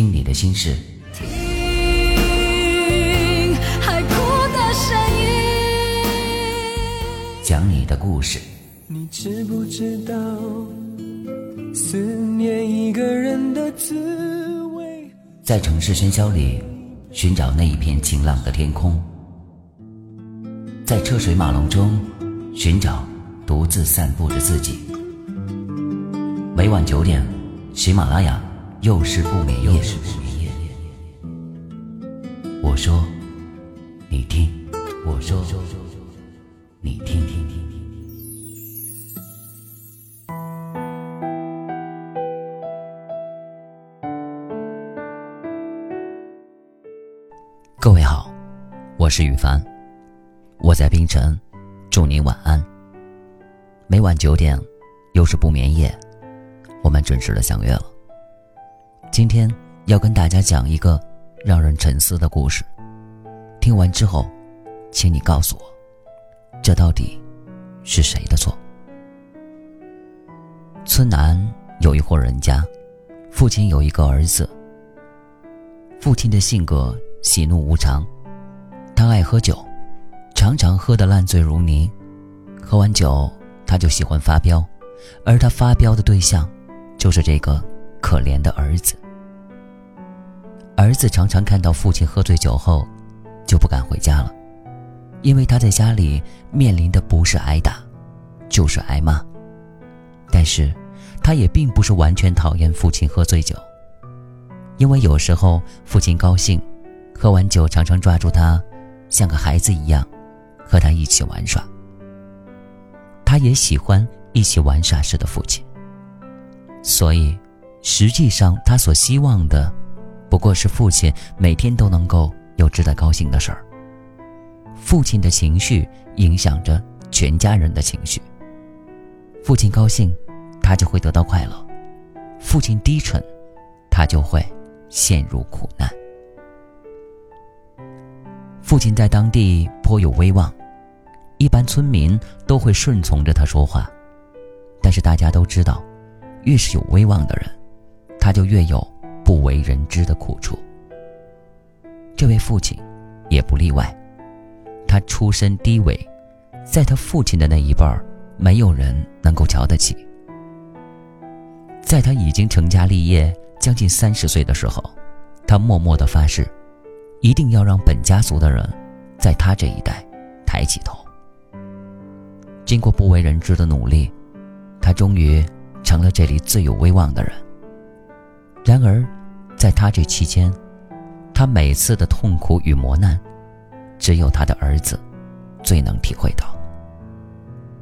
听你的心事，听海哭的声音。讲你的故事。你知不知道，思念一个人的滋味？在城市喧嚣里，寻找那一片晴朗的天空；在车水马龙中，寻找独自散步的自己。每晚九点，喜马拉雅又是不眠夜。我说，你听；我说，你听。听听各位好，我是雨凡，我在冰城，祝您晚安。每晚九点，又是不眠夜，我们准时的相约了。今天要跟大家讲一个让人沉思的故事，听完之后，请你告诉我，这到底是谁的错？村南有一户人家，父亲有一个儿子，父亲的性格。喜怒无常，他爱喝酒，常常喝得烂醉如泥。喝完酒，他就喜欢发飙，而他发飙的对象，就是这个可怜的儿子。儿子常常看到父亲喝醉酒后，就不敢回家了，因为他在家里面临的不是挨打，就是挨骂。但是，他也并不是完全讨厌父亲喝醉酒，因为有时候父亲高兴。喝完酒，常常抓住他，像个孩子一样，和他一起玩耍。他也喜欢一起玩耍时的父亲。所以，实际上他所希望的，不过是父亲每天都能够有值得高兴的事儿。父亲的情绪影响着全家人的情绪。父亲高兴，他就会得到快乐；父亲低沉，他就会陷入苦难。父亲在当地颇有威望，一般村民都会顺从着他说话。但是大家都知道，越是有威望的人，他就越有不为人知的苦处。这位父亲也不例外，他出身低微，在他父亲的那一辈儿，没有人能够瞧得起。在他已经成家立业将近三十岁的时候，他默默的发誓。一定要让本家族的人，在他这一代抬起头。经过不为人知的努力，他终于成了这里最有威望的人。然而，在他这期间，他每次的痛苦与磨难，只有他的儿子最能体会到。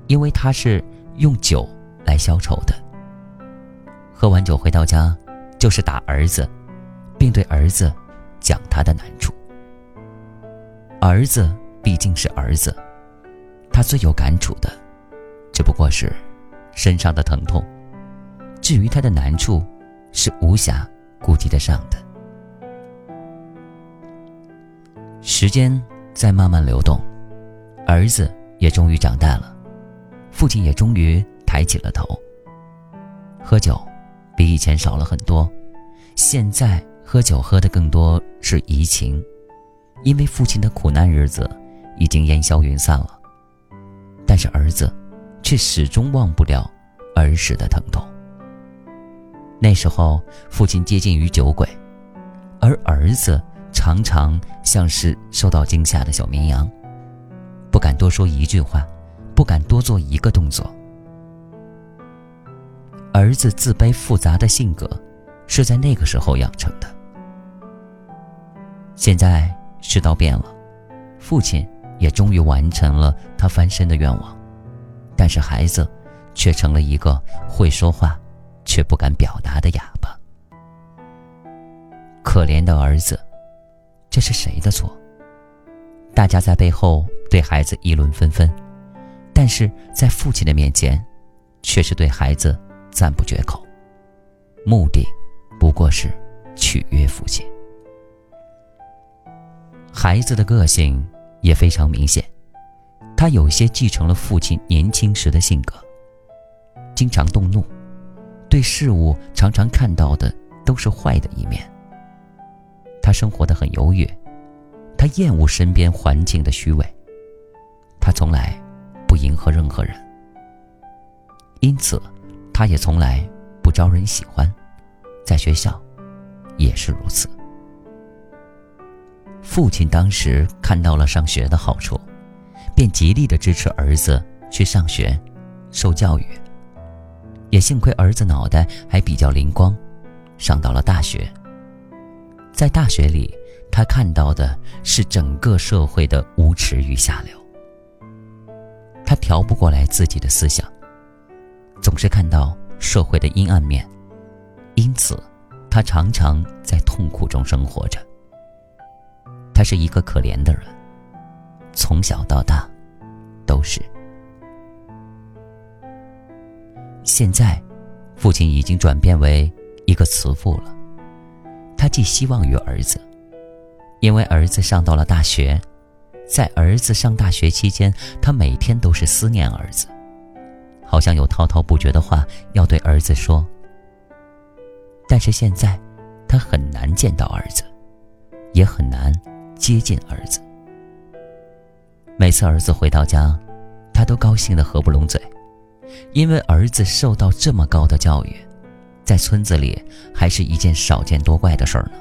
因为他是用酒来消愁的。喝完酒回到家，就是打儿子，并对儿子。讲他的难处。儿子毕竟是儿子，他最有感触的，只不过是身上的疼痛。至于他的难处，是无暇顾及得上的。时间在慢慢流动，儿子也终于长大了，父亲也终于抬起了头。喝酒比以前少了很多，现在。喝酒喝的更多是怡情，因为父亲的苦难日子已经烟消云散了，但是儿子却始终忘不了儿时的疼痛。那时候父亲接近于酒鬼，而儿子常常像是受到惊吓的小绵羊，不敢多说一句话，不敢多做一个动作。儿子自卑复杂的性格是在那个时候养成的。现在世道变了，父亲也终于完成了他翻身的愿望，但是孩子却成了一个会说话却不敢表达的哑巴。可怜的儿子，这是谁的错？大家在背后对孩子议论纷纷，但是在父亲的面前，却是对孩子赞不绝口，目的不过是取悦父亲。孩子的个性也非常明显，他有些继承了父亲年轻时的性格，经常动怒，对事物常常看到的都是坏的一面，他生活的很优越，他厌恶身边环境的虚伪，他从来不迎合任何人，因此，他也从来不招人喜欢，在学校也是如此。父亲当时看到了上学的好处，便极力的支持儿子去上学，受教育。也幸亏儿子脑袋还比较灵光，上到了大学。在大学里，他看到的是整个社会的无耻与下流。他调不过来自己的思想，总是看到社会的阴暗面，因此，他常常在痛苦中生活着。他是一个可怜的人，从小到大，都是。现在，父亲已经转变为一个慈父了。他寄希望于儿子，因为儿子上到了大学，在儿子上大学期间，他每天都是思念儿子，好像有滔滔不绝的话要对儿子说。但是现在，他很难见到儿子，也很难接近儿子。每次儿子回到家，他都高兴的合不拢嘴。因为儿子受到这么高的教育，在村子里还是一件少见多怪的事儿呢。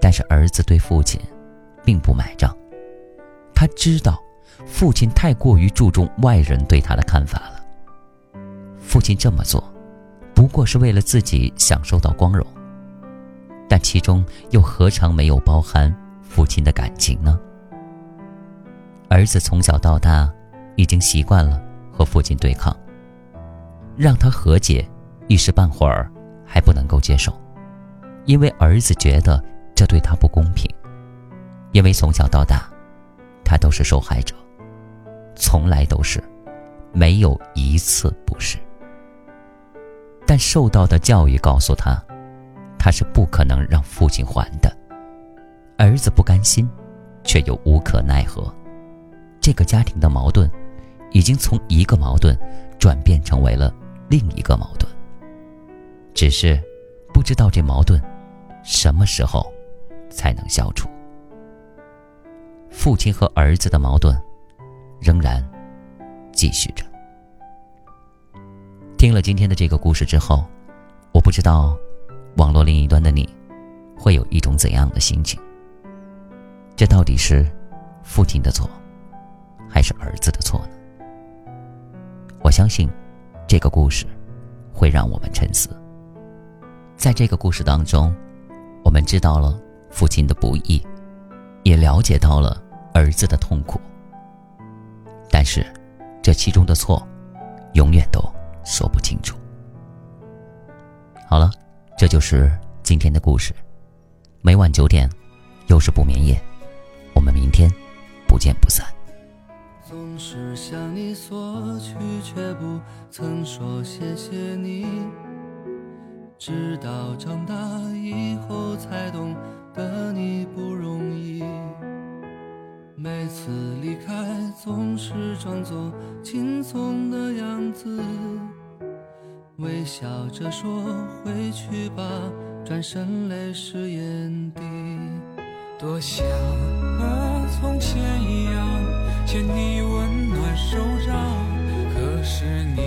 但是儿子对父亲，并不买账，他知道，父亲太过于注重外人对他的看法了。父亲这么做，不过是为了自己享受到光荣，但其中又何尝没有包含父亲的感情呢？儿子从小到大，已经习惯了。和父亲对抗，让他和解，一时半会儿还不能够接受，因为儿子觉得这对他不公平，因为从小到大，他都是受害者，从来都是，没有一次不是。但受到的教育告诉他，他是不可能让父亲还的。儿子不甘心，却又无可奈何，这个家庭的矛盾。已经从一个矛盾转变成为了另一个矛盾，只是不知道这矛盾什么时候才能消除。父亲和儿子的矛盾仍然继续着。听了今天的这个故事之后，我不知道网络另一端的你会有一种怎样的心情。这到底是父亲的错，还是儿子的错呢？我相信，这个故事会让我们沉思。在这个故事当中，我们知道了父亲的不易，也了解到了儿子的痛苦。但是，这其中的错，永远都说不清楚。好了，这就是今天的故事。每晚九点，又是不眠夜，我们明天不见不散。总是向你索取，却不曾说谢谢你。直到长大以后，才懂得你不容易。每次离开，总是装作轻松的样子，微笑着说回去吧，转身泪湿眼底。多想和从前一样。牵你温暖手掌，可是你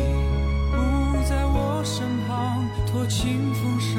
不在我身旁，托清风捎